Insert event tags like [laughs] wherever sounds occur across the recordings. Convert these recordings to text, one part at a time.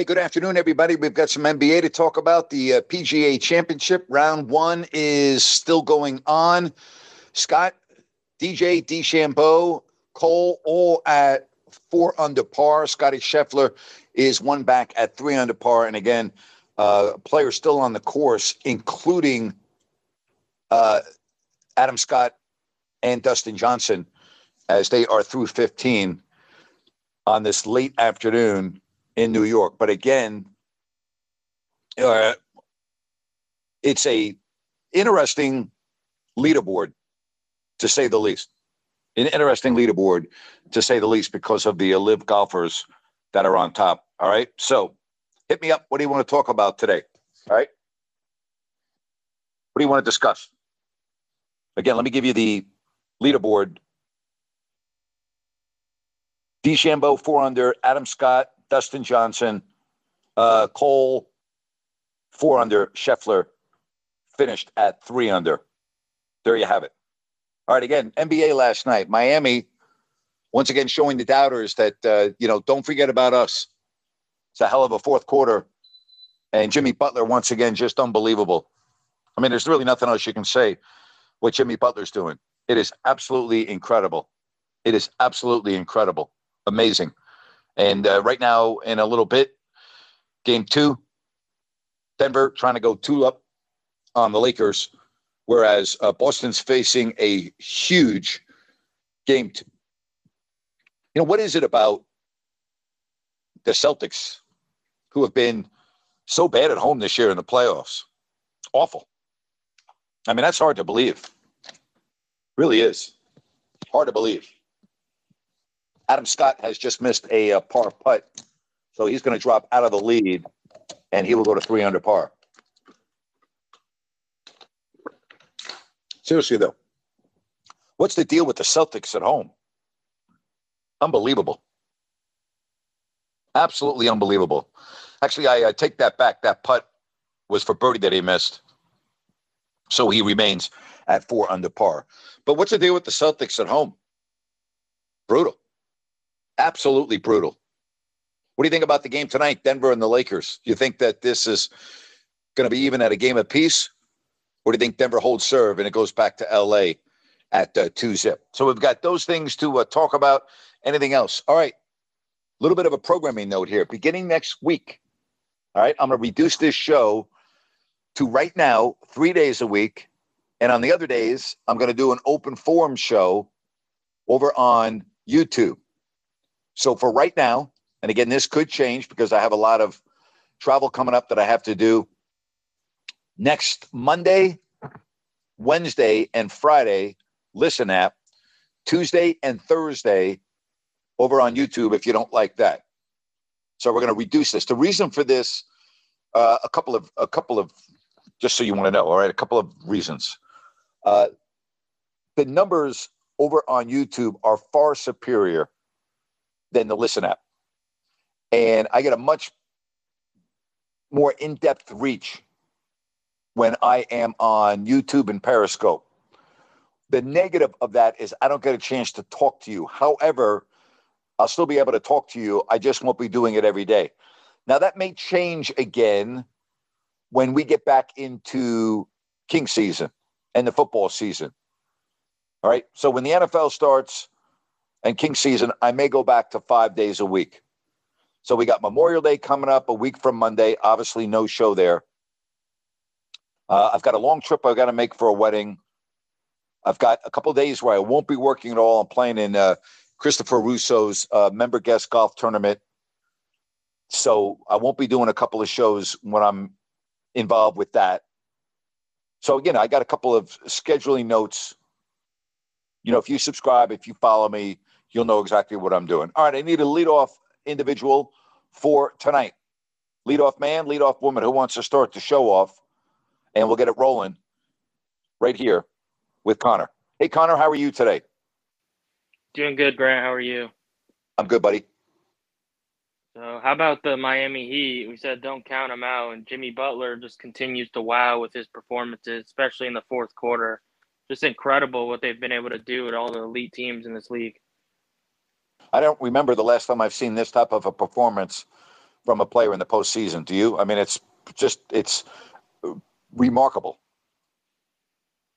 Hey, good afternoon, everybody. We've got some NBA to talk about. The uh, PGA Championship round one is still going on. Scott, DJ, DeChambeau, Cole, all at four under par. Scotty Scheffler is one back at three under par. And again, uh, players still on the course, including uh, Adam Scott and Dustin Johnson, as they are through 15 on this late afternoon in New York. But again, uh, it's a interesting leaderboard, to say the least. An interesting leaderboard, to say the least, because of the LIV golfers that are on top. All right. So hit me up. What do you want to talk about today? All right. What do you want to discuss? Again, let me give you the leaderboard. DeChambeau, four under. Adam Scott, Dustin Johnson, uh, Cole, four under. Scheffler finished at three under. There you have it. All right. Again, NBA last night. Miami, once again, showing the doubters that, uh, you know, don't forget about us. It's a hell of a fourth quarter. And Jimmy Butler, once again, just unbelievable. I mean, there's really nothing else you can say what Jimmy Butler's doing. It is absolutely incredible. It is absolutely incredible. Amazing. And uh, right now, in a little bit, game two, Denver trying to go two up on the Lakers, whereas uh, Boston's facing a huge game. Two. You know, what is it about the Celtics who have been so bad at home this year in the playoffs? Awful. I mean, that's hard to believe. Really is. Hard to believe. Adam Scott has just missed a, uh, par putt, so he's going to drop out of the lead, and he will go to three under par. Seriously, though, what's the deal with the Celtics at home? Unbelievable. Absolutely unbelievable. Actually, I, I take that back. That putt was for birdie that he missed. So he remains at four under par. But what's the deal with the Celtics at home? Brutal. Absolutely brutal. What do you think about the game tonight, Denver and the Lakers? You think that this is going to be even at a game of peace? Or do you think Denver holds serve and it goes back to LA at uh, two zip? So we've got those things to uh, talk about. Anything else? All right. A little bit of a programming note here. Beginning next week, all right, I'm going to reduce this show to right now three days a week. And on the other days, I'm going to do an open forum show over on YouTube. So for right now, and again, this could change because I have a lot of travel coming up that I have to do next Monday, Wednesday, and Friday. Listen app Tuesday and Thursday over on YouTube if you don't like that. So we're going to reduce this. The reason for this, uh, a couple of a couple of just so you want to know. All right, a couple of reasons. Uh, the numbers over on YouTube are far superior than the Listen app, and I get a much more in-depth reach when I am on YouTube and Periscope. The negative of that is I don't get a chance to talk to you. However, I'll still be able to talk to you. I just won't be doing it every day. Now that may change again when we get back into king season and the football season. All right. So when the NFL starts and king season, I may go back to five days a week. So we got Memorial Day coming up a week from Monday. Obviously, no show there. Uh, I've got a long trip I've got to make for a wedding. I've got a couple days where I won't be working at all. I'm playing in uh, Christopher Russo's uh, member guest golf tournament. So I won't be doing a couple of shows when I'm involved with that. So again, I got a couple of scheduling notes. You know, if you subscribe, if you follow me, you'll know exactly what I'm doing. All right, I need a leadoff individual for tonight. Leadoff man, leadoff woman who wants to start the show off, and we'll get it rolling right here with Connor. Hey, Connor, how are you today? Doing good, Grant. How are you? I'm good, buddy. So, how about the Miami Heat? We said don't count them out, and Jimmy Butler just continues to wow with his performances, especially in the fourth quarter. Just incredible what they've been able to do with all the elite teams in this league. I don't remember the last time I've seen this type of a performance from a player in the postseason. Do you? I mean, it's just it's remarkable.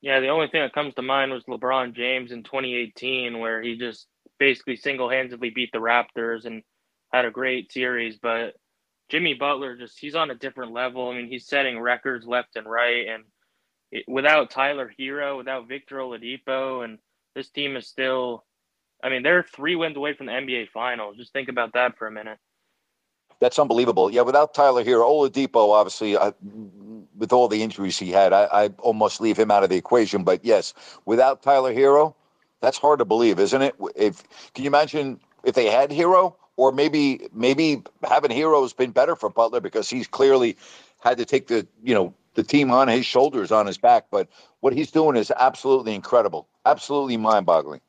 Yeah, the only thing that comes to mind was LeBron James in 2018, where he just basically single handedly beat the Raptors and had a great series. But Jimmy Butler just he's on a different level. I mean, he's setting records left and right, and it, without Tyler Herro, without Victor Oladipo, and this team is still. I mean, they're three wins away from the NBA Finals. Just think about that for a minute. That's unbelievable. Yeah, without Tyler Herro, Oladipo, obviously, uh, with all the injuries he had, I, I, almost leave him out of the equation. But yes, without Tyler Herro, that's hard to believe, isn't it? If can you imagine if they had Herro, or maybe maybe having Herro has been better for Butler because he's clearly had to take the you know the team on his shoulders, on his back. But what he's doing is absolutely incredible, absolutely mind-boggling.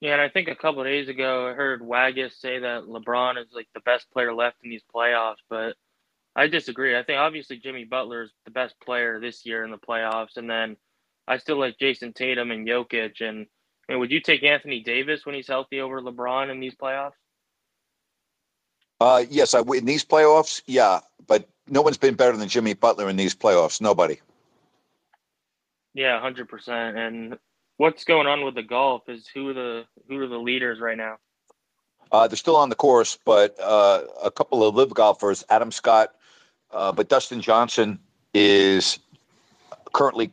Yeah, and I think a couple days ago I heard Waggis say that LeBron is like the best player left in these playoffs, but I disagree. I think obviously Jimmy Butler is the best player this year in the playoffs, and then I still like Jayson Tatum and Jokic. And I mean, would you take Anthony Davis when he's healthy over LeBron in these playoffs? Uh, yes, I in these playoffs, yeah, but no one's been better than Jimmy Butler in these playoffs. Nobody. Yeah, hundred percent. And what's going on with the golf is who are the who are the leaders right now? Uh, they're still on the course, but uh, a couple of LIV golfers, Adam Scott, uh, but Dustin Johnson is currently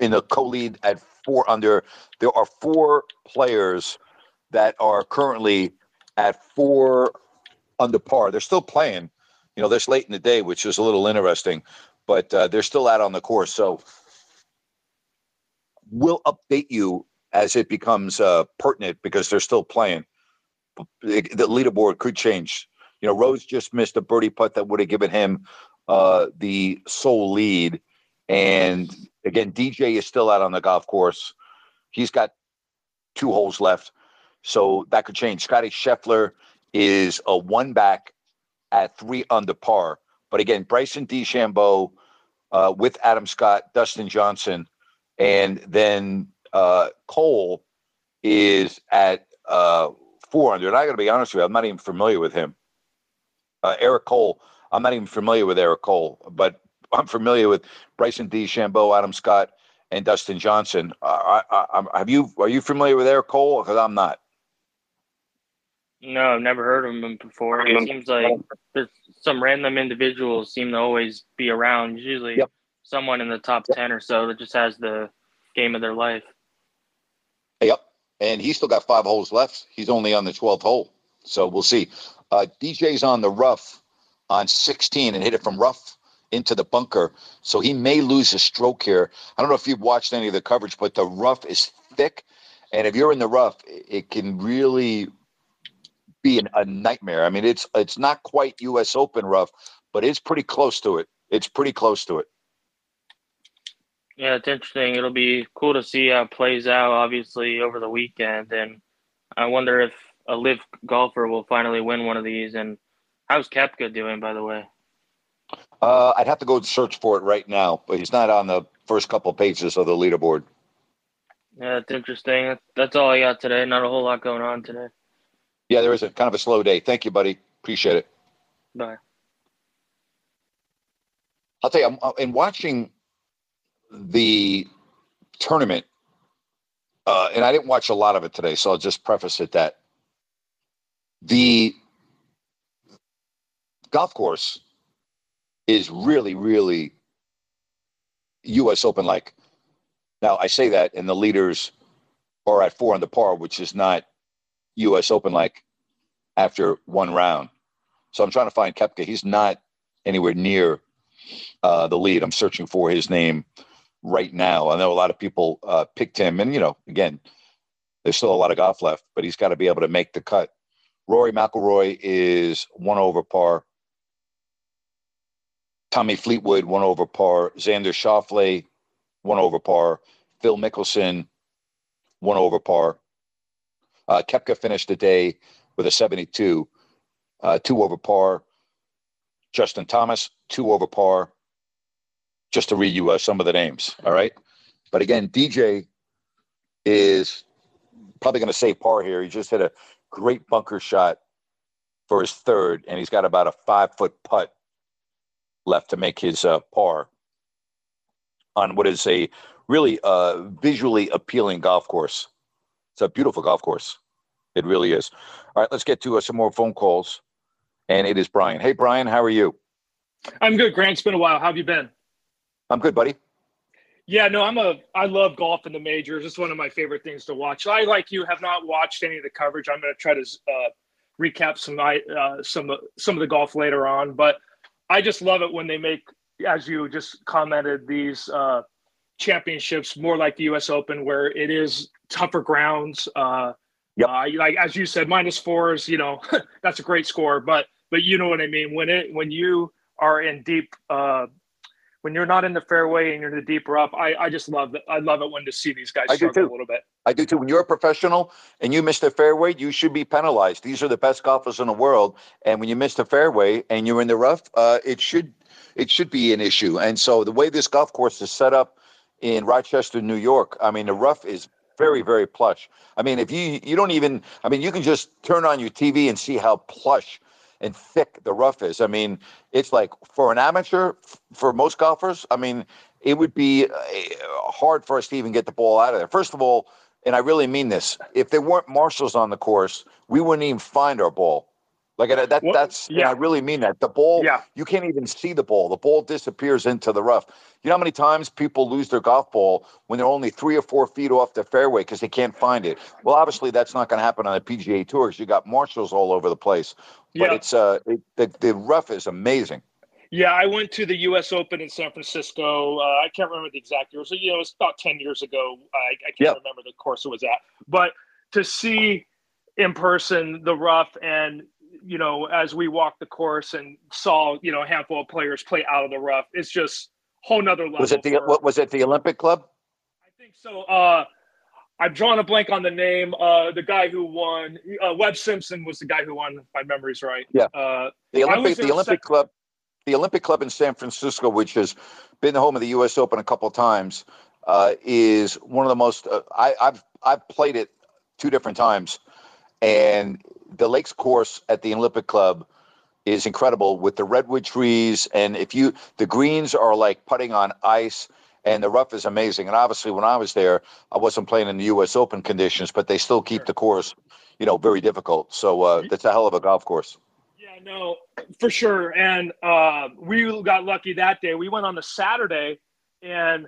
in the co-lead at four under. There are four players that are currently at four under par. They're still playing. You know, this late in the day, which is a little interesting, but uh, they're still out on the course. So we'll update you as it becomes uh, pertinent because they're still playing. The leaderboard could change. You know, Rose just missed a birdie putt that would have given him uh, the sole lead. And again, DJ is still out on the golf course. He's got two holes left. So that could change. Scotty Scheffler is a one back at three under par. But again, Bryson DeChambeau uh, with Adam Scott, Dustin Johnson, and then uh, Cole is at uh, four under. And I got to be honest with you, I'm not even familiar with him. Uh, Eric Cole, I'm not even familiar with Eric Cole, but I'm familiar with Bryson D. DeChambeau, Adam Scott, and Dustin Johnson. Uh, I, I, have you? Are you familiar with Eric Cole? Because I'm not. No, I've never heard of him before. It seems like there's some random individuals seem to always be around. Usually, yep someone in the top yep. 10 or so that just has the game of their life. Yep. And he's still got five holes left. He's only on the 12th hole. So we'll see. Uh, DJ's on the rough on 16 and hit it from rough into the bunker. So he may lose a stroke here. I don't know if you've watched any of the coverage, but the rough is thick. And if you're in the rough, it can really be an, a nightmare. I mean, it's it's not quite U.S. Open rough, but it's pretty close to it. It's pretty close to it. Yeah, it's interesting. It'll be cool to see how it plays out, obviously, over the weekend. And I wonder if a LIV golfer will finally win one of these. And how's Koepka doing, by the way? Uh, I'd have to go search for it right now, but he's not on the first couple pages of the leaderboard. Yeah, it's interesting. That's all I got today. Not a whole lot going on today. Yeah, there is a kind of a slow day. Thank you, buddy. Appreciate it. Bye. I'll tell you, I'm, in watching the tournament, uh, and I didn't watch a lot of it today, so I'll just preface it that the golf course is really, really U.S. Open like. Now, I say that, and the leaders are at four on the par, which is not U.S. Open like after one round. So I'm trying to find Koepka. He's not anywhere near uh, the lead. I'm searching for his name right now. I know a lot of people uh, picked him, and you know, again, there's still a lot of golf left, but he's got to be able to make the cut. Rory McIlroy is one over par. Tommy Fleetwood one over par. Xander Schauffele one over par. Phil Mickelson one over par. Uh, Koepka finished the day with a 72, uh, two over par. Justin Thomas two over par just to read you uh, some of the names. All right. But again, DJ is probably going to save par here. He just hit a great bunker shot for his third, and he's got about a five foot putt left to make his uh, par on what is a really uh, visually appealing golf course. It's a beautiful golf course. It really is. All right, let's get to uh, some more phone calls. And it is Brian. Hey, Brian, how are you? I'm good, Grant. It's been a while. How have you been? I'm good, buddy. Yeah, no, I'm a. I love golf in the majors. It's one of my favorite things to watch. I, like you, have not watched any of the coverage. I'm going to try to uh, recap some uh, some some of the golf later on, but I just love it when they make, as you just commented, these uh, championships more like the U.S. Open, where it is tougher grounds. Uh, yep. Uh, like as you said, minus fours. You know, [laughs] that's a great score, but but you know what I mean. When it when you are in deep uh, when you're not in the fairway and you're in the deep rough, I, I just love it. I love it when to see these guys I struggle a little bit. I do too. When you're a professional and you miss the fairway, you should be penalized. These are the best golfers in the world, and when you miss the fairway and you're in the rough, uh, it should it should be an issue. And so the way this golf course is set up in Rochester, New York, I mean the rough is very very plush. I mean if you you don't even I mean you can just turn on your TV and see how plush and thick the rough is. I mean, it's like for an amateur, for most golfers, I mean, it would be uh, hard for us to even get the ball out of there. First of all, and I really mean this, if there weren't marshals on the course, we wouldn't even find our ball. Like that, well, that's yeah. I really mean that. The ball, yeah. you can't even see the ball. The ball disappears into the rough. You know how many times people lose their golf ball when they're only three or four feet off the fairway because they can't find it? Well, obviously that's not going to happen on the PGA Tour because you got marshals all over the place. But yeah. it's uh, it, the the rough is amazing. Yeah, I went to the U.S. Open in San Francisco. Uh, I can't remember the exact year. Was, you know, it was about ten years ago. I, I can't remember the course it was at, but to see in person the rough and you know, as we walked the course and saw, you know, a handful of players play out of the rough, it's just whole nother level. Was it the what was it the Olympic Club? I think so. Uh, I've drawn a blank on the name. Uh, the guy who won, uh, Webb Simpson, was the guy who won. If my memory's right. Yeah. Uh, the Olympic, the Olympic sec- Club, the Olympic Club in San Francisco, which has been the home of the U.S. Open a couple of times, uh, is one of the most. Uh, I, I've I've played it two different times, and the Lakes course at the Olympic Club is incredible with the redwood trees. And if you, the greens are like putting on ice and the rough is amazing. And obviously, when I was there, I wasn't playing in the U.S. Open conditions, but they still keep the course, you know, very difficult. So uh, that's a hell of a golf course. Yeah, no, for sure. And uh, we got lucky that day. We went on the Saturday, and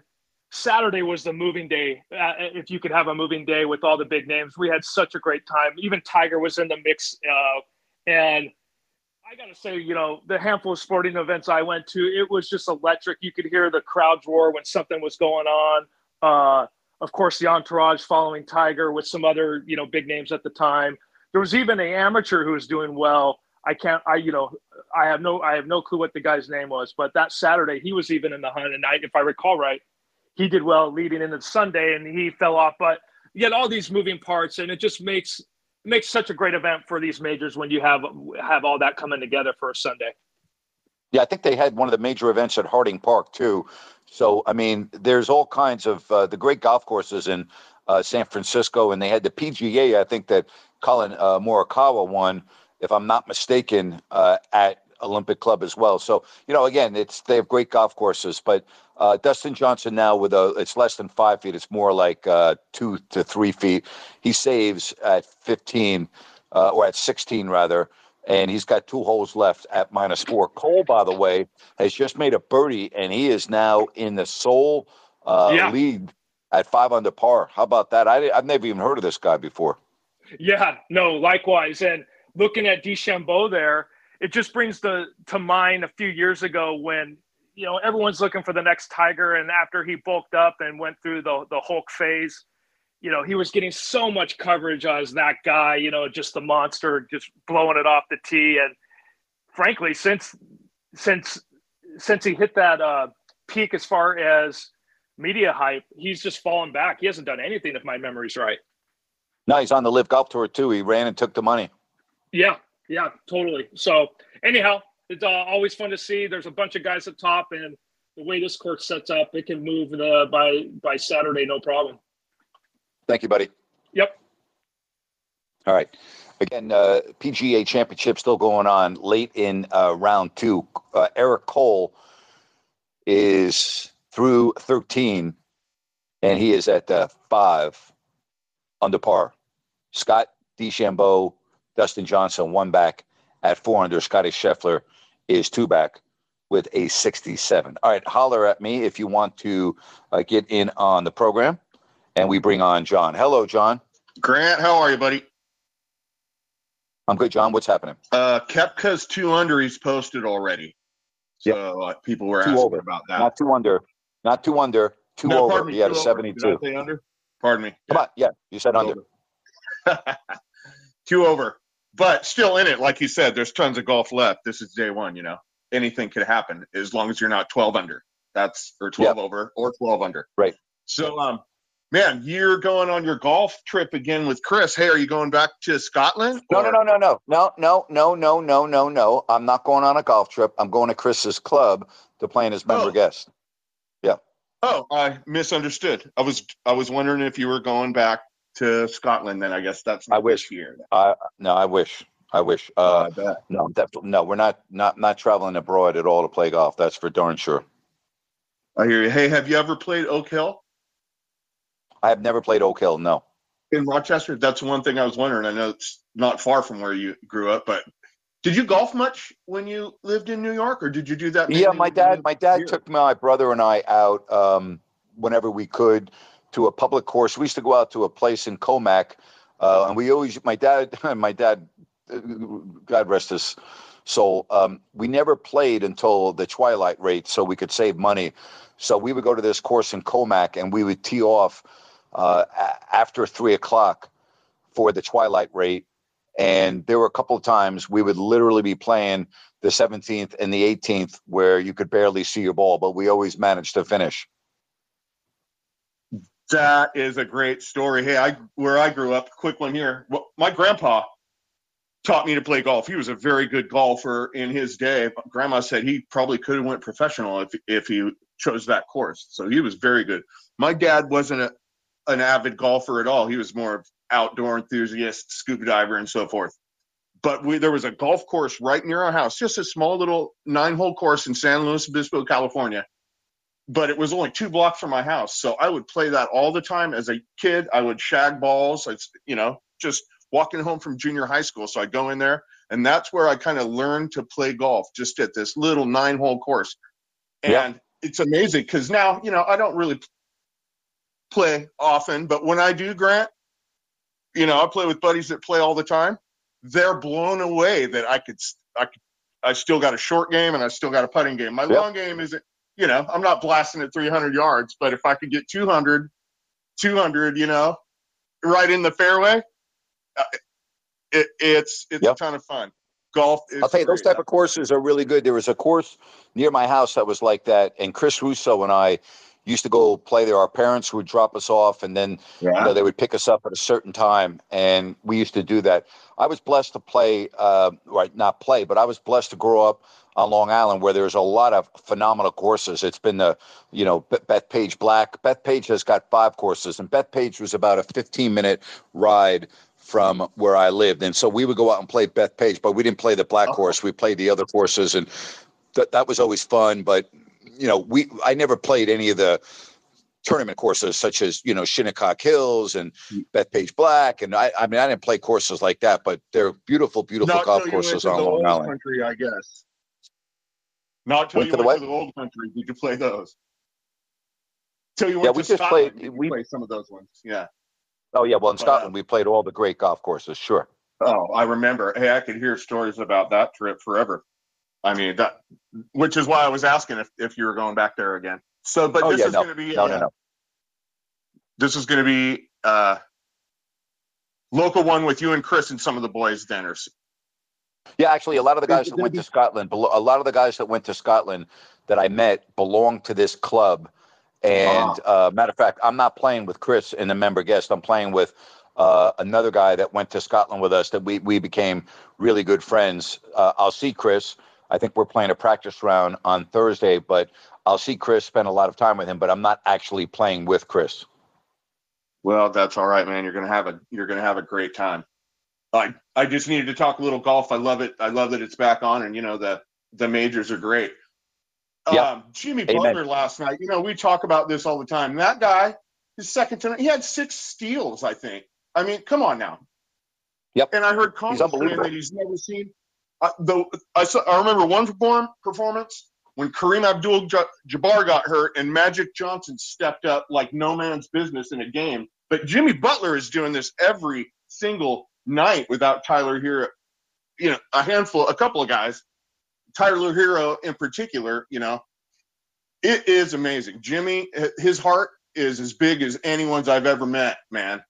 Saturday was the moving day. Uh, if you could have a moving day with all the big names, we had such a great time. Even Tiger was in the mix, uh, and I got to say, you know, the handful of sporting events I went to, it was just electric. You could hear the crowds roar when something was going on. Uh, of course, the entourage following Tiger with some other, you know, big names at the time. There was even an amateur who was doing well. I can't, I, you know, I have no, I have no clue what the guy's name was, but that Saturday he was even in the hunt. And I, if I recall right, he did well leading into Sunday and he fell off. But you get all these moving parts, and it just makes makes such a great event for these majors when you have have all that coming together for a Sunday. Yeah, I think they had one of the major events at Harding Park too. So I mean, there's all kinds of uh, the great golf courses in uh, San Francisco, and they had the PGA. I think that Collin uh, Morikawa won, if I'm not mistaken, uh, at Olympic Club as well. So you know, again, it's they have great golf courses, but uh, Dustin Johnson now with a it's less than five feet. It's more like uh, two to three feet. He saves at 15 uh, or at 16 rather, and he's got two holes left at minus four. Cole, by the way, has just made a birdie, and he is now in the sole uh, yeah. lead at five under par. How about that? I, I've never even heard of this guy before. Yeah, no, likewise. And looking at DeChambeau there, it just brings the to mind a few years ago when you know, everyone's looking for the next Tiger. And after he bulked up and went through the, the Hulk phase, you know, he was getting so much coverage as that guy, you know, just the monster, just blowing it off the tee. And frankly, since, since, since he hit that uh, peak as far as media hype, he's just fallen back. He hasn't done anything, if my memory's right. No, he's on the LIV Golf Tour too. He ran and took the money. Yeah, yeah, totally. So, anyhow, it's uh, always fun to see. There's a bunch of guys up top, and the way this court sets up, it can move the, by by Saturday, no problem. Thank you, buddy. Yep. All right. Again, uh, PGA Championship still going on late in uh, round two. Uh, Eric Cole is through 13, and he is at uh, five under par. Scott DeChambeau, Dustin Johnson, one back at four under. Scotty Scheffler is two back with a 67. All right, holler at me if you want to uh, get in on the program. And we bring on John. Hello, John. Grant, how are you, buddy? I'm good, John. What's happening? Uh, Koepka's two under. He's posted already. So uh, people were Two asking over. about that. Not two under. Not two under. Two No, over. me, he had a two over. 72. Did I say under? Pardon me. Come on. Yeah, you said Two under. over. [laughs] two over. But still in it, like you said, there's tons of golf left. This is day one, you know. Anything could happen as long as you're not 12 under. That's or 12 over or 12 under. Right. So um man, you're going on your golf trip again with Chris. Hey, are you going back to Scotland? No, no, Or- no, no, no, no, no, no, no, no, no, no. I'm not going on a golf trip. I'm going to Chris's club to play in his member Oh. guest. Yeah. Oh, I misunderstood. I was I was wondering if you were going back to Scotland. Then I guess that's I wish. year. I no, I wish. I wish. Oh, Uh, I no, definitely no. We're not not not traveling abroad at all to play golf. That's for darn sure. I hear you. Hey, have you ever played Oak Hill I have never played Oak Hill. No. in Rochester? That's one thing I was wondering. I know it's not far from where you grew up, but did you golf much when you lived in New York, or did you do that? Yeah, my dad. My dad here? took my brother and I out um, whenever we could to a public course. We used to go out to a place in Commack, uh, and we always. My dad. [laughs] My dad. uh, God rest his soul. Um, we never played until the twilight rate, so we could save money. So we would go to this course in Commack, and we would tee off uh, a- after three o'clock for the twilight rate. And there were a couple of times we would literally be playing the 17th and the 18th where you could barely see your ball, but we always managed to finish. That is a great story. Hey, I where I grew up, quick one here. Well, my grandpa taught me to play golf. He was a very good golfer in his day. Grandma said he probably could have went professional if if he chose that course. So he was very good. My dad wasn't a, an avid golfer at all. He was more of outdoor enthusiast, scuba diver, and so forth. But we, there was a golf course right near our house, just a small little nine-hole course in San Luis Obispo, California but it was only two blocks from my house. So I would play that all the time as a kid. I would shag balls. It's, you know, just walking home from junior high school. So I go in there and that's where I kind of learned to play golf just at this little nine hole course. And Yeah. it's amazing because now, you know, I don't really play often, but when I do, Grant, you know, I play with buddies that play all the time. They're blown away that I could, I could, I still got a short game and I still got a putting game. My Yep. long game isn't you know, I'm not blasting at 300 yards, but if I could get 200, 200, you know, right in the fairway, uh, it, it's it's Yep. a ton of fun. Golf. Is I'll tell you, those type of courses are really good. There was a course near my house that was like that, and Chris Russo and I used to go play there. Our parents would drop us off, and then you know, they would pick us up at a certain time, and we used to do that. I was blessed to play, uh, right? Not play, but I was blessed to grow up on Long Island, where there's a lot of phenomenal courses. It's been the, you know, Bethpage Black. Bethpage has got five courses, and Bethpage was about a 15 minute ride from where I lived, and so we would go out and play Bethpage, but we didn't play the black Oh. course. We played the other courses, and that that was always fun. But you know, we I never played any of the tournament courses such as you know Shinnecock Hills and mm. Bethpage Black, and I I mean I didn't play courses like that, but they're beautiful, beautiful Not golf till you went courses on Long Island. country, I guess. Not till Went you went what? to the old country did you play those. Till you Yeah, went we to just Scotland, played- we- play some of those ones. Yeah. Oh yeah, well in uh, Scotland we played all the great golf courses. Sure. Oh, I remember. Hey, I could hear stories about that trip forever. I mean, that, which is why I was asking if, if you were going back there again. So, but oh this yeah, is no, going to be no, uh, no, no. this is going to be uh, local one with you and Chris and some of the boys then, or Yeah, actually, a lot of the guys that went to Scotland, a lot of the guys that went to Scotland that I met belong to this club. And uh, matter of fact, I'm not playing with Chris in the member guest. I'm playing with uh, another guy that went to Scotland with us. That we we became really good friends. Uh, I'll see Chris. I think we're playing a practice round on Thursday, but I'll see Chris. Spend a lot of time with him, but I'm not actually playing with Chris. well, that's all right, man. You're to have a you're going to have a great time. I I just needed to talk a little golf. I love it. I love that it's back on, and you know the the majors are great. Yeah. Um, Jimmy Amen. Butler last night. You know we talk about this all the time. That guy, his second tonight, he had six steals. I think. I mean, come on now. Yep. And I heard comments that he's never seen. Uh, the I saw. I remember one perform, performance when Kareem Abdul-Jabbar got hurt and Magic Johnson stepped up like no man's business in a game. But Jimmy Butler is doing this every single night without Tyler Herro. You know, a handful, a couple of guys, Tyler Herro in particular. You know, it is amazing. Jimmy, his heart is as big as anyone's I've ever met. Man,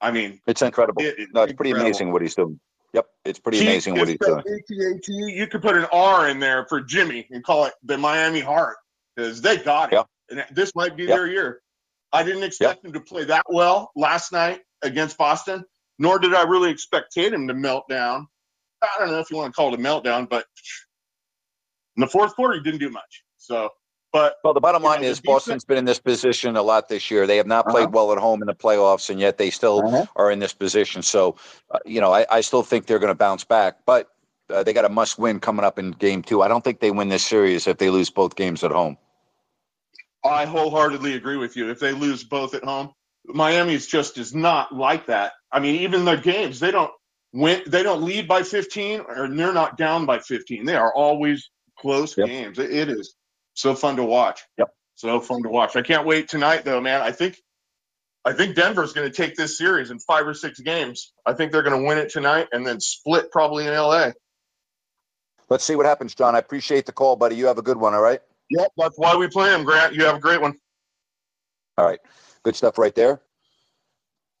I mean, It's incredible. it No, it's pretty incredible. amazing what he's doing. Yep, it's pretty He amazing what he's doing. AT&T. You could put an R in there for Jimmy and call it the Miami Heart because they got it. Yeah. And this might be Yeah. their year. I didn't expect him to play that well last night against Boston, nor did I really expect Tatum to melt down. I don't know if you want to call it a meltdown, but in the fourth quarter, he didn't do much. So, but Well, the bottom know, line the is Boston's been in this position a lot this year. They have not played Uh-huh. well at home in the playoffs, and yet they still Uh-huh. are in this position. So, uh, you know, I, I still think they're going to bounce back, but uh, they got a must win coming up in game two. I don't think they win this series if they lose both games at home. I wholeheartedly agree with you. If they lose both at home, Miami's just is not like that. I mean, even their games, they don't win, they don't lead by 15, or they're not down by 15. They are always close Yep. games. It- it is so fun to watch. Yep. So fun to watch. I can't wait tonight, though, man. I think, I think Denver's going to take this series in five or six games. I think they're going to win it tonight and then split probably in LA. Let's see what happens, John. I appreciate the call, buddy. You have a good one. All right. Yep, that's why we play them, Grant. You have a great one. All right. Good stuff right there.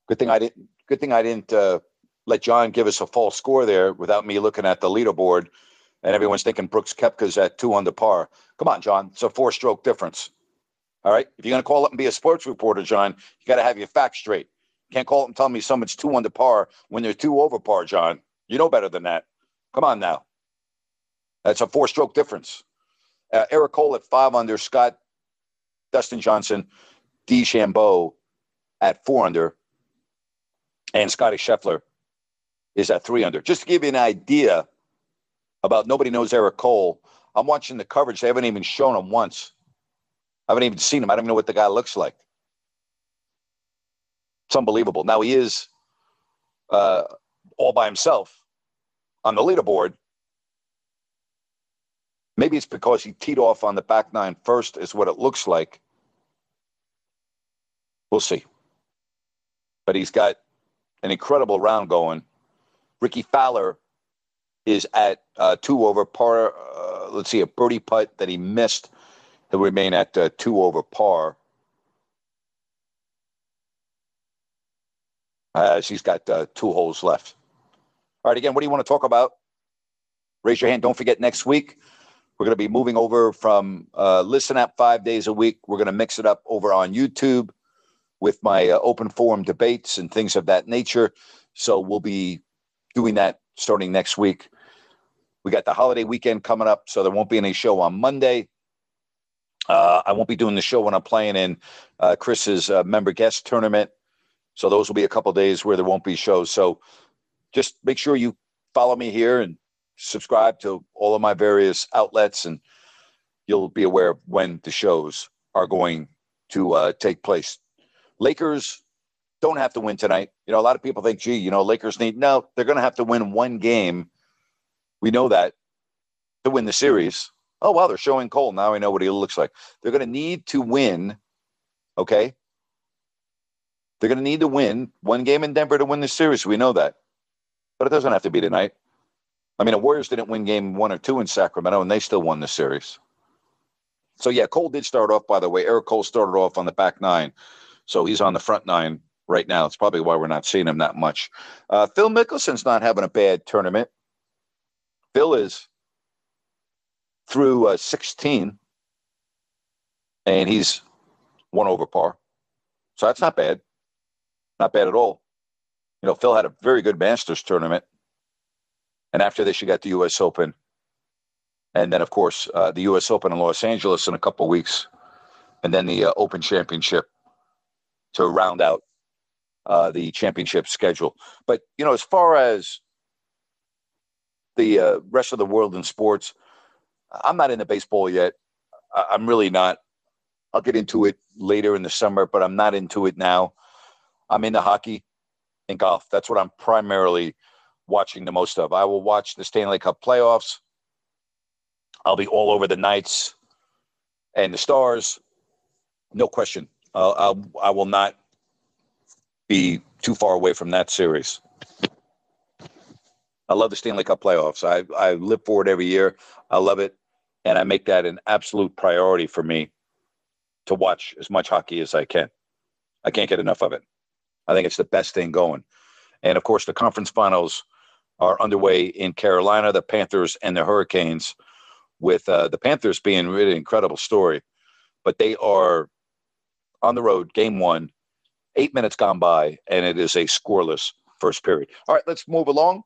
Good thing I didn't. Good thing I didn't uh, let John give us a false score there without me looking at the leaderboard, and everyone's thinking Brooks Koepka's at two under par. Come on, John. It's a four-stroke difference. All right. If you're going to call up and be a sports reporter, John, you got to have your facts straight. You can't call up and tell me someone's two under par when they're two over par, John. You know better than that. Come on now. That's a four-stroke difference. Uh, Eric Cole at five under. Scott, Dustin Johnson, DeChambeau at four under, and Scotty Scheffler is at three under. Just to give you an idea about nobody knows Eric Cole, I'm watching the coverage. They haven't even shown him once. I haven't even seen him. I don't even know what the guy looks like. It's unbelievable. Now he is uh, all by himself on the leaderboard. Maybe it's because he teed off on the back nine first, is what it looks like. We'll see. But he's got an incredible round going. Rickie Fowler is at uh, two over par. Uh, let's see, a birdie putt that he missed. He'll remain at uh, two over par. Uh, she's got uh, two holes left. All right, again, what do you want to talk about? Raise your hand. Don't forget, next week, we're going to be moving over from uh, Listen App five days a week. We're going to mix it up over on YouTube with my uh, open forum debates and things of that nature. So we'll be doing that starting next week. We got the holiday weekend coming up, so there won't be any show on Monday. Uh, I won't be doing the show when I'm playing in uh, Chris's uh, member guest tournament. So those will be a couple days where there won't be shows. So just make sure you follow me here and subscribe to all of my various outlets, and you'll be aware of when the shows are going to uh, take place. Lakers don't have to win tonight. You know, a lot of people think, gee, you know, Lakers need no, they're going to have to win one game. We know that to win the series. Oh, wow, they're showing Cole. Now I know what he looks like. They're going to need to win. Okay. They're going to need to win one game in Denver to win the series. We know that. But it doesn't have to be tonight. I mean, the Warriors didn't win game one or two in Sacramento, and they still won the series. So, yeah, Cole did start off, by the way. Eric Cole started off on the back nine. So he's on the front nine right now. It's probably why we're not seeing him that much. Uh, Phil Mickelson's not having a bad tournament. Phil is through uh, 16, and he's one over par. So that's not bad. Not bad at all. You know, Phil had a very good Masters tournament. And after this, you got the U.S. Open. And then, of course, uh, the U.S. Open in Los Angeles in a couple weeks. And then the uh, Open Championship to round out uh, the championship schedule. But, you know, as far as the uh, rest of the world in sports. I'm not into baseball yet. I- I'm really not. I'll get into it later in the summer, but I'm not into it now. I'm into hockey and golf. That's what I'm primarily watching the most of. I will watch the Stanley Cup playoffs. I'll be all over the Knights and the Stars. No question. I'll, I'll, I will not be too far away from that series. I love the Stanley Cup playoffs. I, I live for it every year. I love it. And I make that an absolute priority for me to watch as much hockey as I can. I can't get enough of it. I think it's the best thing going. And of course, the conference finals are underway in Carolina, the Panthers and the Hurricanes, with uh, the Panthers being really incredible story. But they are on the road, game one, eight minutes gone by, and it is a scoreless first period. All right, let's move along.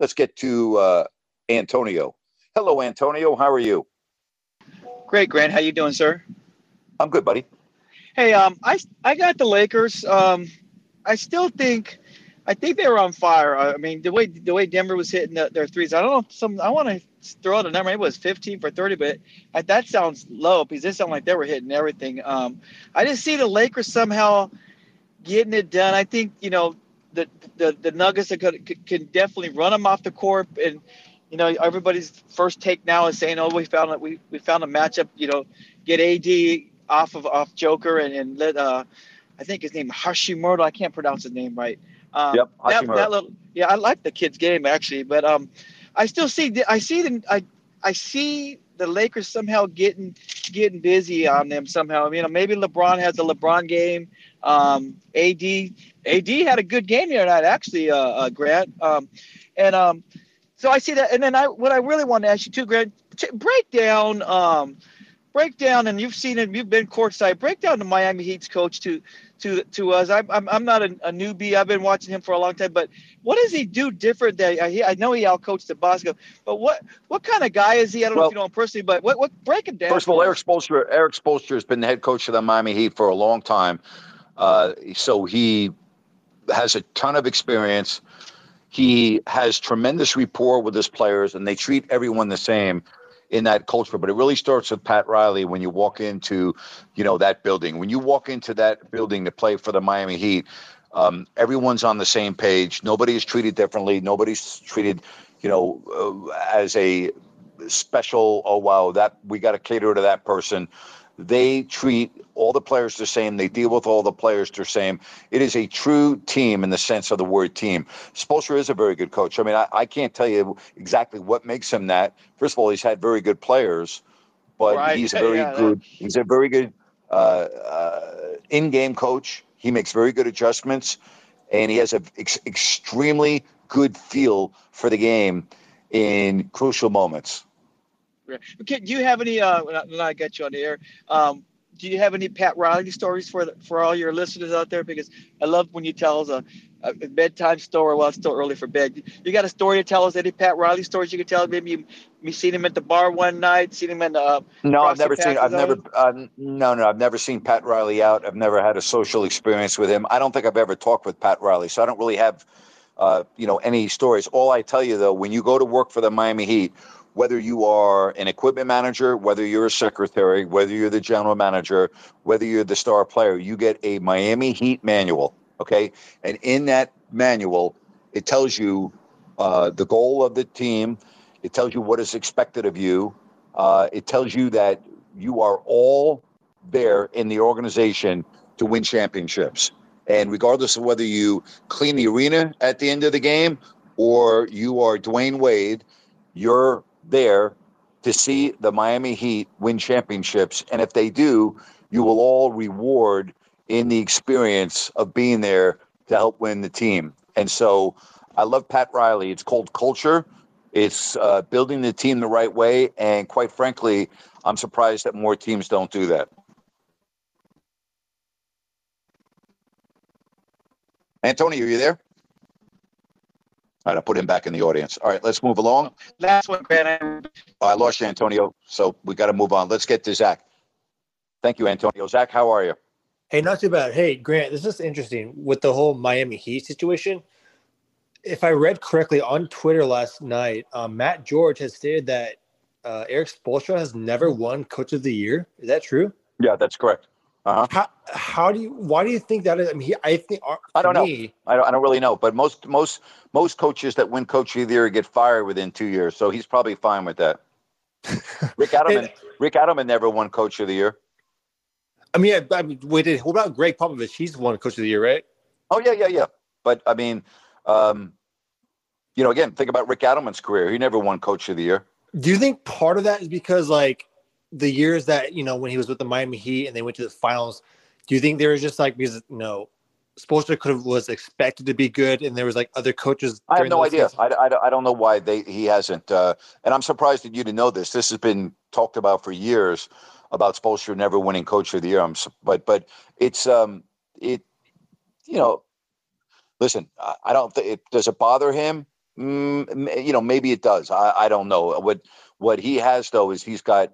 Let's get to uh, Antonio. Hello, Antonio. How are you? Great, Grant. How you doing, sir? I'm good, buddy. Hey, um, I I got the Lakers. Um, I still think, I think they were on fire. I mean, the way the way Denver was hitting the, their threes. I don't know. If some I want to throw out a number. It was 15 for 30, but that sounds low because it sounded like they were hitting everything. Um, I just see the Lakers somehow getting it done. I think you know the the, the Nuggets are gonna, can definitely run them off the court and. You know, everybody's first take now is saying, "Oh, we found it. We, we found a matchup. You know, get AD off of off Joker and, and let uh, I think his name Hashimoto. I can't pronounce his name right. Um, Yep, that, that little, yeah, I like the kid's game actually, but um, I still see I see the I I see the Lakers somehow getting getting busy on them somehow. You know, maybe LeBron has a LeBron game. Um, AD AD had a good game here tonight actually, uh, uh Grant. Um, and um, so I see that, and then I what I really want to ask you too, Grant, break down um break down, and you've seen it. You've been courtside. Break down the Miami Heat's coach to to to us. I'm I'm, I'm not a, a newbie. I've been watching him for a long time. But what does he do different? That I, I know he outcoached the Bosco, but what what kind of guy is he? I don't know if you know him personally, but what what break him down. First of all, Erik us. Spoelstra. Erik Spoelstra has been the head coach of the Miami Heat for a long time, uh, so he has a ton of experience. He has tremendous rapport with his players, and they treat everyone the same in that culture. But it really starts with Pat Riley when you walk into, you know, that building. When you walk into that building to play for the Miami Heat, um, everyone's on the same page. Nobody is treated differently. Nobody's treated, you know, uh, as a special. Oh wow, that we got to cater to that person. They treat all the players the same. They deal with all the players the same. It is a true team in the sense of the word team. Spolster is a very good coach. I mean, I, I can't tell you exactly what makes him that. First of all, he's had very good players, but Right. he's a [laughs] very Yeah, that- good. He's a very good uh, uh, in-game coach. He makes very good adjustments, and he has an ex- extremely good feel for the game in crucial moments. Okay, do you have any? Uh, when I, got you on the air, um, do you have any Pat Riley stories for the, for all your listeners out there? Because I love when you tell us a, a bedtime story. Well, it's still early for bed. You got a story to tell us? Any Pat Riley stories you could tell? Maybe you, you seen him at the bar one night, seen him in the. Uh, No, I've never seen. I've never. Uh, no, no, I've never seen Pat Riley out. I've never had a social experience with him. I don't think I've ever talked with Pat Riley, so I don't really have, uh, you know, any stories. All I tell you though, when you go to work for the Miami Heat, whether you are an equipment manager, whether you're a secretary, whether you're the general manager, whether you're the star player, you get a Miami Heat manual. Okay, and in that manual, it tells you uh, the goal of the team. It tells you what is expected of you. Uh, it tells you that you are all there in the organization to win championships. And regardless of whether you clean the arena at the end of the game or you are Dwyane Wade, you're there to see the Miami Heat win championships. And if they do, you will all reward in the experience of being there to help win the team. And so I love Pat Riley. It's called culture. It's uh, building the team the right way. And quite frankly, I'm surprised that more teams don't do that. Antonio, are you there? All right, I put him back in the audience. All right, let's move along. last one, Grant. I- Oh, I lost you, Antonio. So we got to move on. Let's get to Zach. Thank you, Antonio. Zach, how are you? Hey, not too bad. Hey, Grant, this is interesting with the whole Miami Heat situation. if I read correctly on Twitter last night, um, Matt George has stated that uh, Erik Spoelstra has never won Coach of the Year. Is that true? Yeah, that's correct. Uh-huh. How how do you why do you think that is? I mean, he, I think uh, I don't know. me- I don't, I don't really know, but most most most coaches that win Coach of the Year get fired within two years, so he's probably fine with that. [laughs] Rick Adelman, Rick Adelman never won Coach of the Year. I mean, I, I mean, wait, what about Gregg Popovich? He's won Coach of the Year, right? Oh yeah, yeah, yeah. But I mean, um, you know, again, think about Rick Adelman's career. He never won Coach of the Year. Do you think part of that is because like the years that you know when he was with the Miami Heat and they went to the finals? Do you think there was just like because you know Spoelstra could have was expected to be good and there was like other coaches? I have no idea. I, I, I don't know why they he hasn't. Uh, and I'm surprised that you didn't know this. This has been talked about for years about Spoelstra never winning Coach of the Year. I'm, but but it's um it you know listen. I, I don't think it does it bother him. Mm, you know, maybe it does. I, I don't know. What what he has though is he's got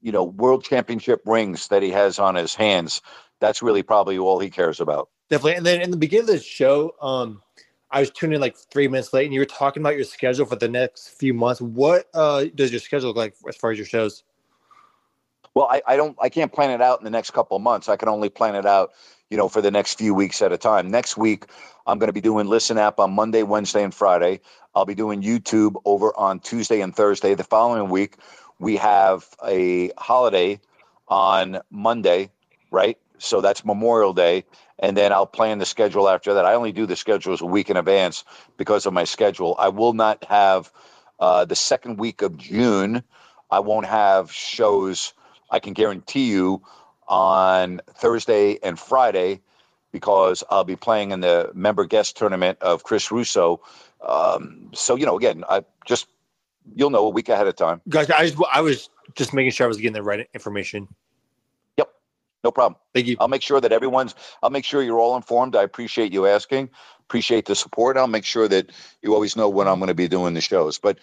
you know world championship rings that he has on his hands. That's really probably all he cares about. Definitely. And then in the beginning of the show, um, I was tuning in like three minutes late, and you were talking about your schedule for the next few months. What uh, does your schedule look like as far as your shows? Well, I, I don't I can't plan it out in the next couple of months. I can only plan it out, you know, for the next few weeks at a time. Next week, I'm going to be doing Listen App on Monday, Wednesday, and Friday. I'll be doing YouTube over on Tuesday and Thursday. The following week, we have a holiday on Monday, right? So that's Memorial Day. And then I'll plan the schedule after that. I only do the schedules a week in advance because of my schedule. I will not have uh, the second week of June. I won't have shows. I can guarantee you on Thursday and Friday because I'll be playing in the member guest tournament of Chris Russo. Um, so you know, again, I just you'll know a week ahead of time. Guys, I just I was just making sure I was getting the right information. Yep, no problem. Thank you. I'll make sure that everyone's. I'll make sure you're all informed. I appreciate you asking. Appreciate the support. I'll make sure that you always know when I'm going to be doing the shows. But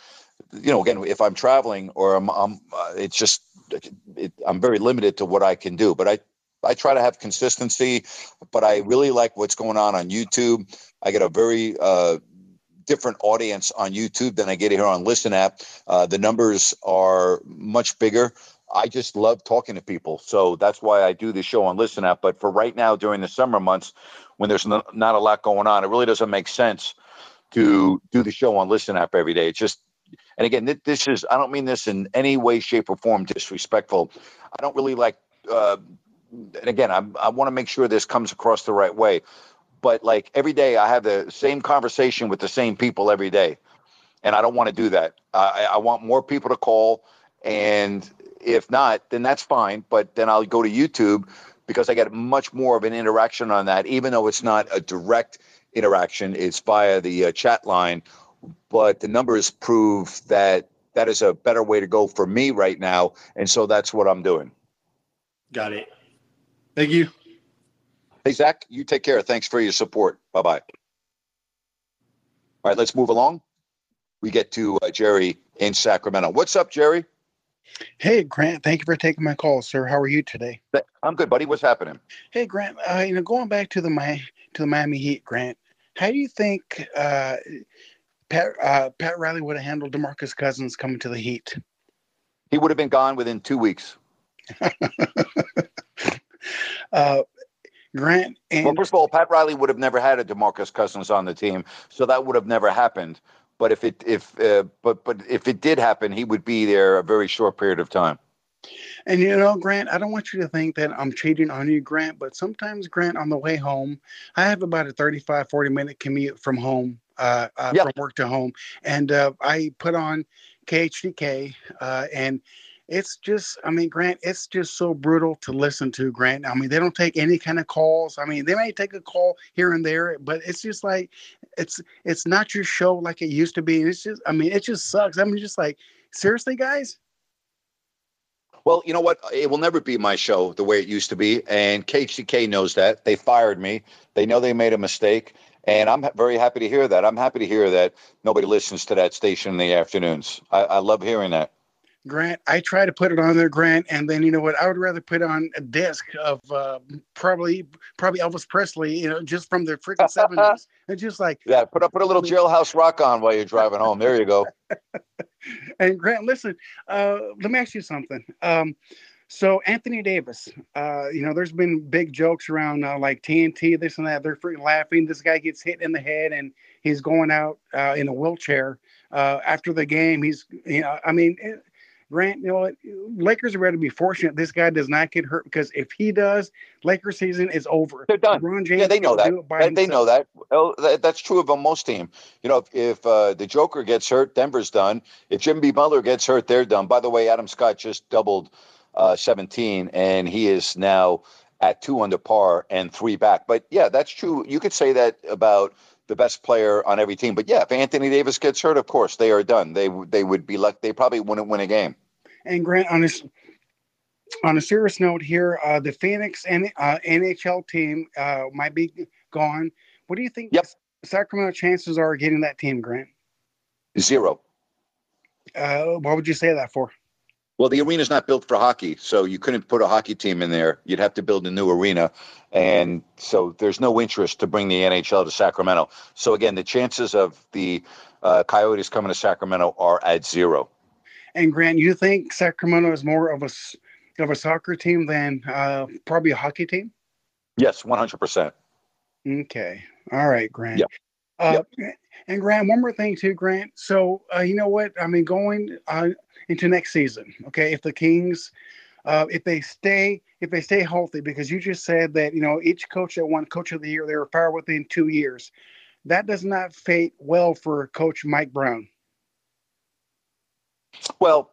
you know, again, if I'm traveling or I'm, I'm uh, it's just it, I'm very limited to what I can do. But I I try to have consistency. But I really like what's going on on YouTube. I get a very uh, different audience on YouTube than I get here on Listen app. Uh, the numbers are much bigger. I just love talking to people. So that's why I do the show on Listen app. But for right now, during the summer months, when there's no, not a lot going on, it really doesn't make sense to do the show on Listen app every day. It's just, and again, this is, I don't mean this in any way, shape, or form disrespectful. I don't really like, uh, and again, I'm, I want to make sure this comes across the right way. But like every day, I have the same conversation with the same people every day. And I don't want to do that. I, I want more people to call. And if not, then that's fine. But then I'll go to YouTube because I get much more of an interaction on that, even though it's not a direct interaction. It's via the uh, chat line. But the numbers prove that that is a better way to go for me right now. And so that's what I'm doing. Got it. Thank you. Hey, Zach, you take care. Thanks for your support. Bye bye. All right, let's move along. We get to uh, Jerry in Sacramento. What's up, Jerry? Hey, Grant. Thank you for taking my call, sir. How are you today? I'm good, buddy. What's happening? Hey, Grant. Uh, you know, going back to the Mi- to the Miami Heat, Grant. How do you think uh, Pat uh, Pat Riley would have handled DeMarcus Cousins coming to the Heat? He would have been gone within two weeks. [laughs] Uh, Grant and Well, first of all, Pat Riley would have never had a DeMarcus Cousins on the team, so that would have never happened. But if it if uh, but but if it did happen, he would be there a very short period of time. And you know, Grant, I don't want you to think that I'm cheating on you, Grant, but sometimes, Grant, on the way home, I have about a 35, 40 minute commute from home, uh, uh, Yeah. from work to home. And uh, I put on KHTK, uh, and it's just, I mean, Grant, it's just so brutal to listen to, Grant. I mean, they don't take any kind of calls. I mean, they may take a call here and there, but it's just like, it's, it's not your show like it used to be. It's just, I mean, it just sucks. I mean, just like, seriously, guys? Well, you know what? It will never be my show the way it used to be, and KHTK knows that. They fired me. They know they made a mistake, and I'm very happy to hear that. I'm happy to hear that nobody listens to that station in the afternoons. I, I love hearing that. Grant, I try to put it on there, Grant, and then you know what? I would rather put on a disc of uh, probably probably Elvis Presley, you know, just from the freaking [laughs] seventies. And just like Yeah, put up put a little jailhouse rock on while you're driving home. There you go. [laughs] and Grant, listen, uh, let me ask you something. Um, so Anthony Davis, uh, you know, there's been big jokes around uh, like TNT, this and that. They're freaking laughing. This guy gets hit in the head and he's going out uh, in a wheelchair uh, after the game. He's, you know, I mean, it, Grant, you know? Lakers are ready to be fortunate this guy does not get hurt because if he does, Lakers season is over. They're done. LeBron James Yeah, they know that. They, they know that. Well, that. That's true of most team. You know, if, if uh, the Joker gets hurt, Denver's done. If Jimmy Butler gets hurt, they're done. By the way, Adam Scott just doubled uh, 17, and he is now at two under par and three back. But yeah, that's true. You could say that about the best player on every team. But yeah, if Anthony Davis gets hurt, of course they are done. They they would be like they probably wouldn't win a game. And Grant, on a on a serious note here, uh, the Phoenix and uh, NHL team uh, might be gone. What do you think? Yep. Sacramento chances are getting that team, Grant. Zero. Uh, what would you say that for? Well, the arena's not built for hockey, so you couldn't put a hockey team in there. You'd have to build a new arena, and so there's no interest to bring the NHL to Sacramento. So again, the chances of the uh, Coyotes coming to Sacramento are at zero. And Grant, you think Sacramento is more of a of a soccer team than uh, probably a hockey team? Yes, 100. percent Okay. All right, Grant. Yep. Uh, And Grant, one more thing too, Grant. So uh, you know what? I mean, going uh, into next season, okay, if the Kings, uh, if they stay, if they stay healthy, because you just said that you know each coach that won Coach of the Year, they were fired within two years. That does not fate well for Coach Mike Brown. Well,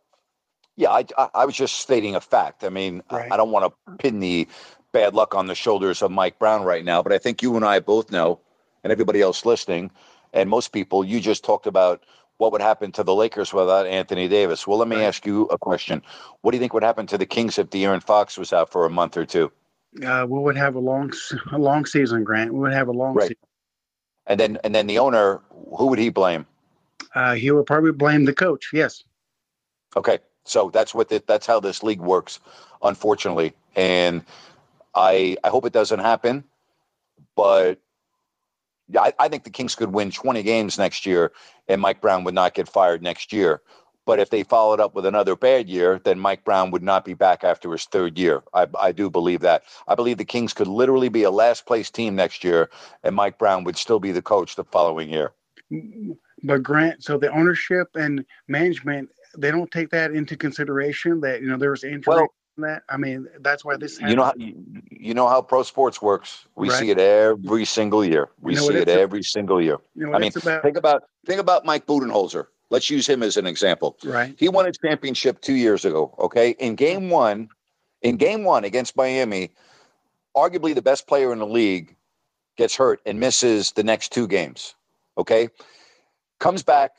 yeah, I, I, I was just stating a fact. I mean, I- Right. I don't want to pin the bad luck on the shoulders of Mike Brown right now, but I think you and I both know, and everybody else listening, and most people, you just talked about what would happen to the Lakers without Anthony Davis. Well, let me Right. ask you a question. What do you think would happen to the Kings if De'Aaron Fox was out for a month or two? Uh, we would have a long, a long season, Grant. We would have a long Right. season. And then, and then the owner, who would he blame? Uh, he would probably blame the coach. Yes. Okay, so that's what the, that's how this league works, unfortunately. And I I hope it doesn't happen, but yeah, I, I think the Kings could win 20 games next year, and Mike Brown would not get fired next year. But if they followed up with another bad year, then Mike Brown would not be back after his third year. I, I do believe that. I believe the Kings could literally be a last place team next year, and Mike Brown would still be the coach the following year. But Grant, so the ownership and management, they don't take that into consideration that you know there was injury. Well, in that I mean, that's why this. You know, how, you, know how pro sports works. We Right. see it every single year. We You know see it it's a- every single year. You know I mean, about, think about think about Mike Budenholzer. Let's use him as an example. right? He won a championship two years ago. Okay, in game one, in game one against Miami, arguably the best player in the league gets hurt and misses the next two games. Okay, comes back,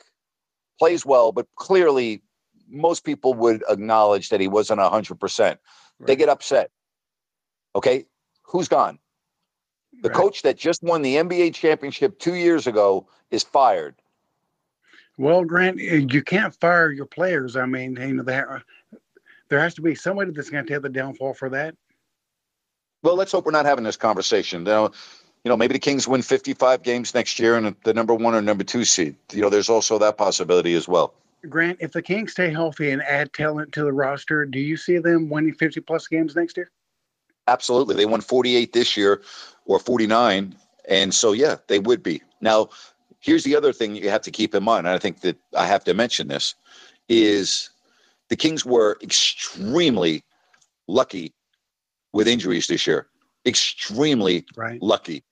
plays well, but clearly most people would acknowledge that he wasn't hundred percent. They get upset. Okay, who's gone? The Right. coach that just won the NBA championship two years ago is fired. Well, Grant, you can't fire your players. I mean, you know, there there has to be somebody that's going to take the downfall for that. Well, let's hope we're not having this conversation. You know, you know, maybe the Kings win 55 games next year and the number one or number two seed. You know, there's also that possibility as well. Grant, if the Kings stay healthy and add talent to the roster, do you see them winning 50 plus games next year? Absolutely. They won 48 this year or 49. And so, yeah, they would be. Now, here's the other thing you have to keep in mind. And I think that I have to mention this is the Kings were extremely lucky with injuries this year. Extremely Right. lucky.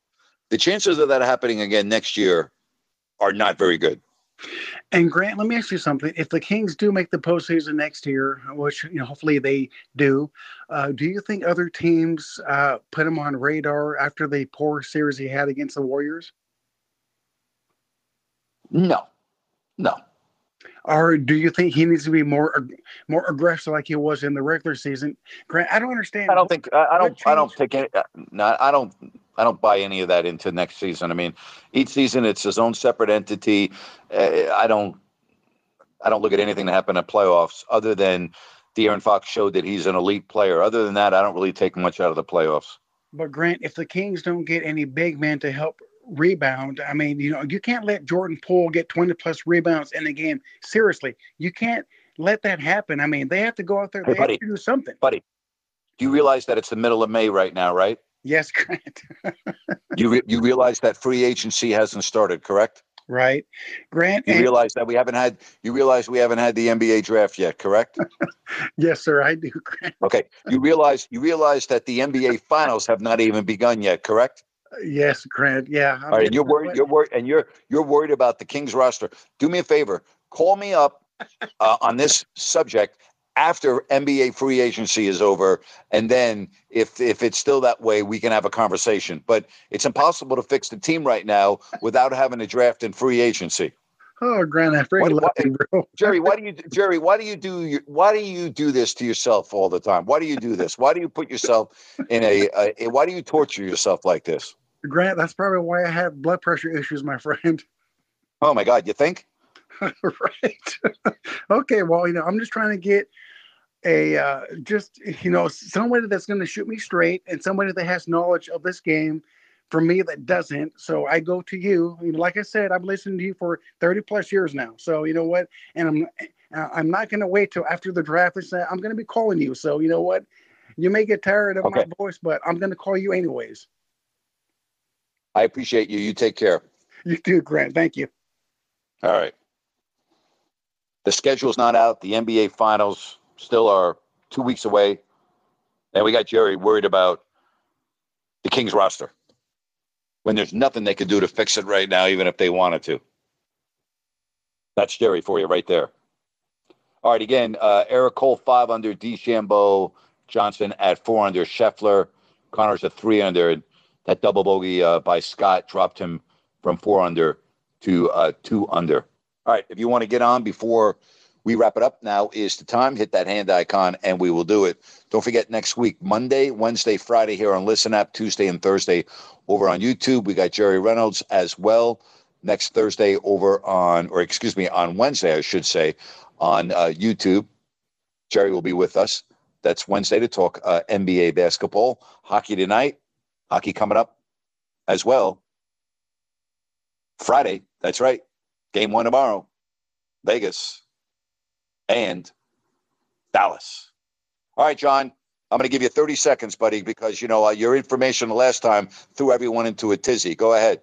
The chances of that happening again next year are not very good. And Grant, let me ask you something. If the Kings do make the postseason next year, which you know hopefully they do, uh, do you think other teams uh, put him on radar after the poor series he had against the Warriors, No, no. or do you think he needs to be more more aggressive like he was in the regular season? Grant, I don't understand. I don't think I, I don't I don't take any uh, I don't I don't buy any of that into next season. I mean, each season it's his own separate entity. Uh, I don't I don't look at anything that happened in playoffs other than De'Aaron Fox showed that he's an elite player. Other than that, I don't really take much out of the playoffs. But Grant, if the Kings don't get any big men to help rebound, I mean, you know, you can't let Jordan Poole get 20 plus rebounds in a game. Seriously, you can't let that happen. I mean, they have to go out there. Hey, They buddy. have to do something. Buddy, do you realize that it's the middle of May right now, right? Yes, [laughs] Grant. You re- you realize that free agency hasn't started, correct? right, Grant. You and- realize that we haven't had you realize we haven't had the NBA draft yet, correct? [laughs] yes, sir. I do, Grant. Okay. You realize you realize that the NBA finals have not even begun yet, correct? Yes, Grant. Yeah. I'm All right, and you're worried. You're worried, and you're you're worried about the Kings roster. Do me a favor. Call me up uh, on this subject after NBA free agency is over, and then if if it's still that way, we can have a conversation. But it's impossible to fix the team right now without having a draft and free agency. Oh, Grant, I freaking love you, bro. [laughs] Jerry, why do you Jerry? Why do you do your, Why do you do this to yourself all the time? Why do you do this? Why do you put yourself in a? a why do you torture yourself like this? Grant, that's probably why I have blood pressure issues, my friend. Oh my God! You think? [laughs] right. okay. Well, you know, I'm just trying to get a uh, just you know somebody that's going to shoot me straight and somebody that has knowledge of this game. For me, that doesn't. So I go to you. You know, like I said, I've listened to you for 30 plus years now. So you know what? And I'm uh, I'm not going to wait till after the draft and say I'm going to be calling you. So you know what? You may get tired of my voice, but I'm going to call you anyways. I appreciate you. You take care. You do, Grant. Thank you. All right. The schedule's not out. The NBA finals still are two weeks away. And we got Jerry worried about the Kings roster when there's nothing they could do to fix it right now, even if they wanted to. That's Jerry for you right there. All right, again, uh, Eric Cole five under, DeChambeau Johnson at four under, Scheffler Conners at three under. That double bogey uh, by Scott dropped him from four under to uh, two under. All right, if you want to get on before we wrap it up, now is the time. Hit that hand icon and we will do it. Don't forget next week, Monday, Wednesday, Friday here on Listen App, Tuesday and Thursday over on YouTube. We got Jerry Reynolds as well. Next Thursday over on, or excuse me, on Wednesday, I should say, on uh, YouTube. Jerry will be with us. That's Wednesday to talk uh, NBA basketball, hockey tonight, hockey coming up as well. Friday, that's right. Game one tomorrow, Vegas and Dallas. All right, John, I'm going to give you 30 seconds, buddy, because you know uh, your information the last time threw everyone into a tizzy. Go ahead.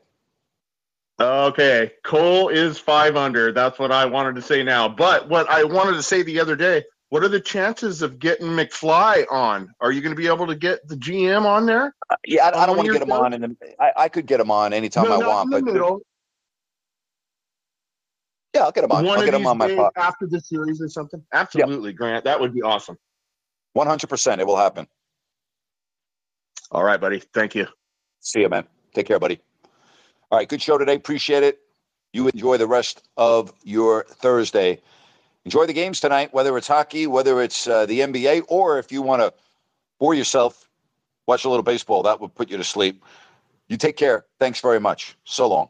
Okay, Cole is five under. That's what I wanted to say now. But what I wanted to say the other day, what are the chances of getting McFly on? Are you going to be able to get the GM on there? Uh, yeah, I, I don't want to get him on, and I, I could get him on anytime no, I want, in the but middle. Yeah, I'll get him on. One I'll get him on my pod. after the series or something. Absolutely, Grant. That would be awesome. 100%. It will happen. All right, buddy. Thank you. See you, man. Take care, buddy. All right, good show today. Appreciate it. You enjoy the rest of your Thursday. Enjoy the games tonight, whether it's hockey, whether it's uh, the NBA, or if you want to bore yourself, watch a little baseball. That would put you to sleep. You take care. Thanks very much. So long.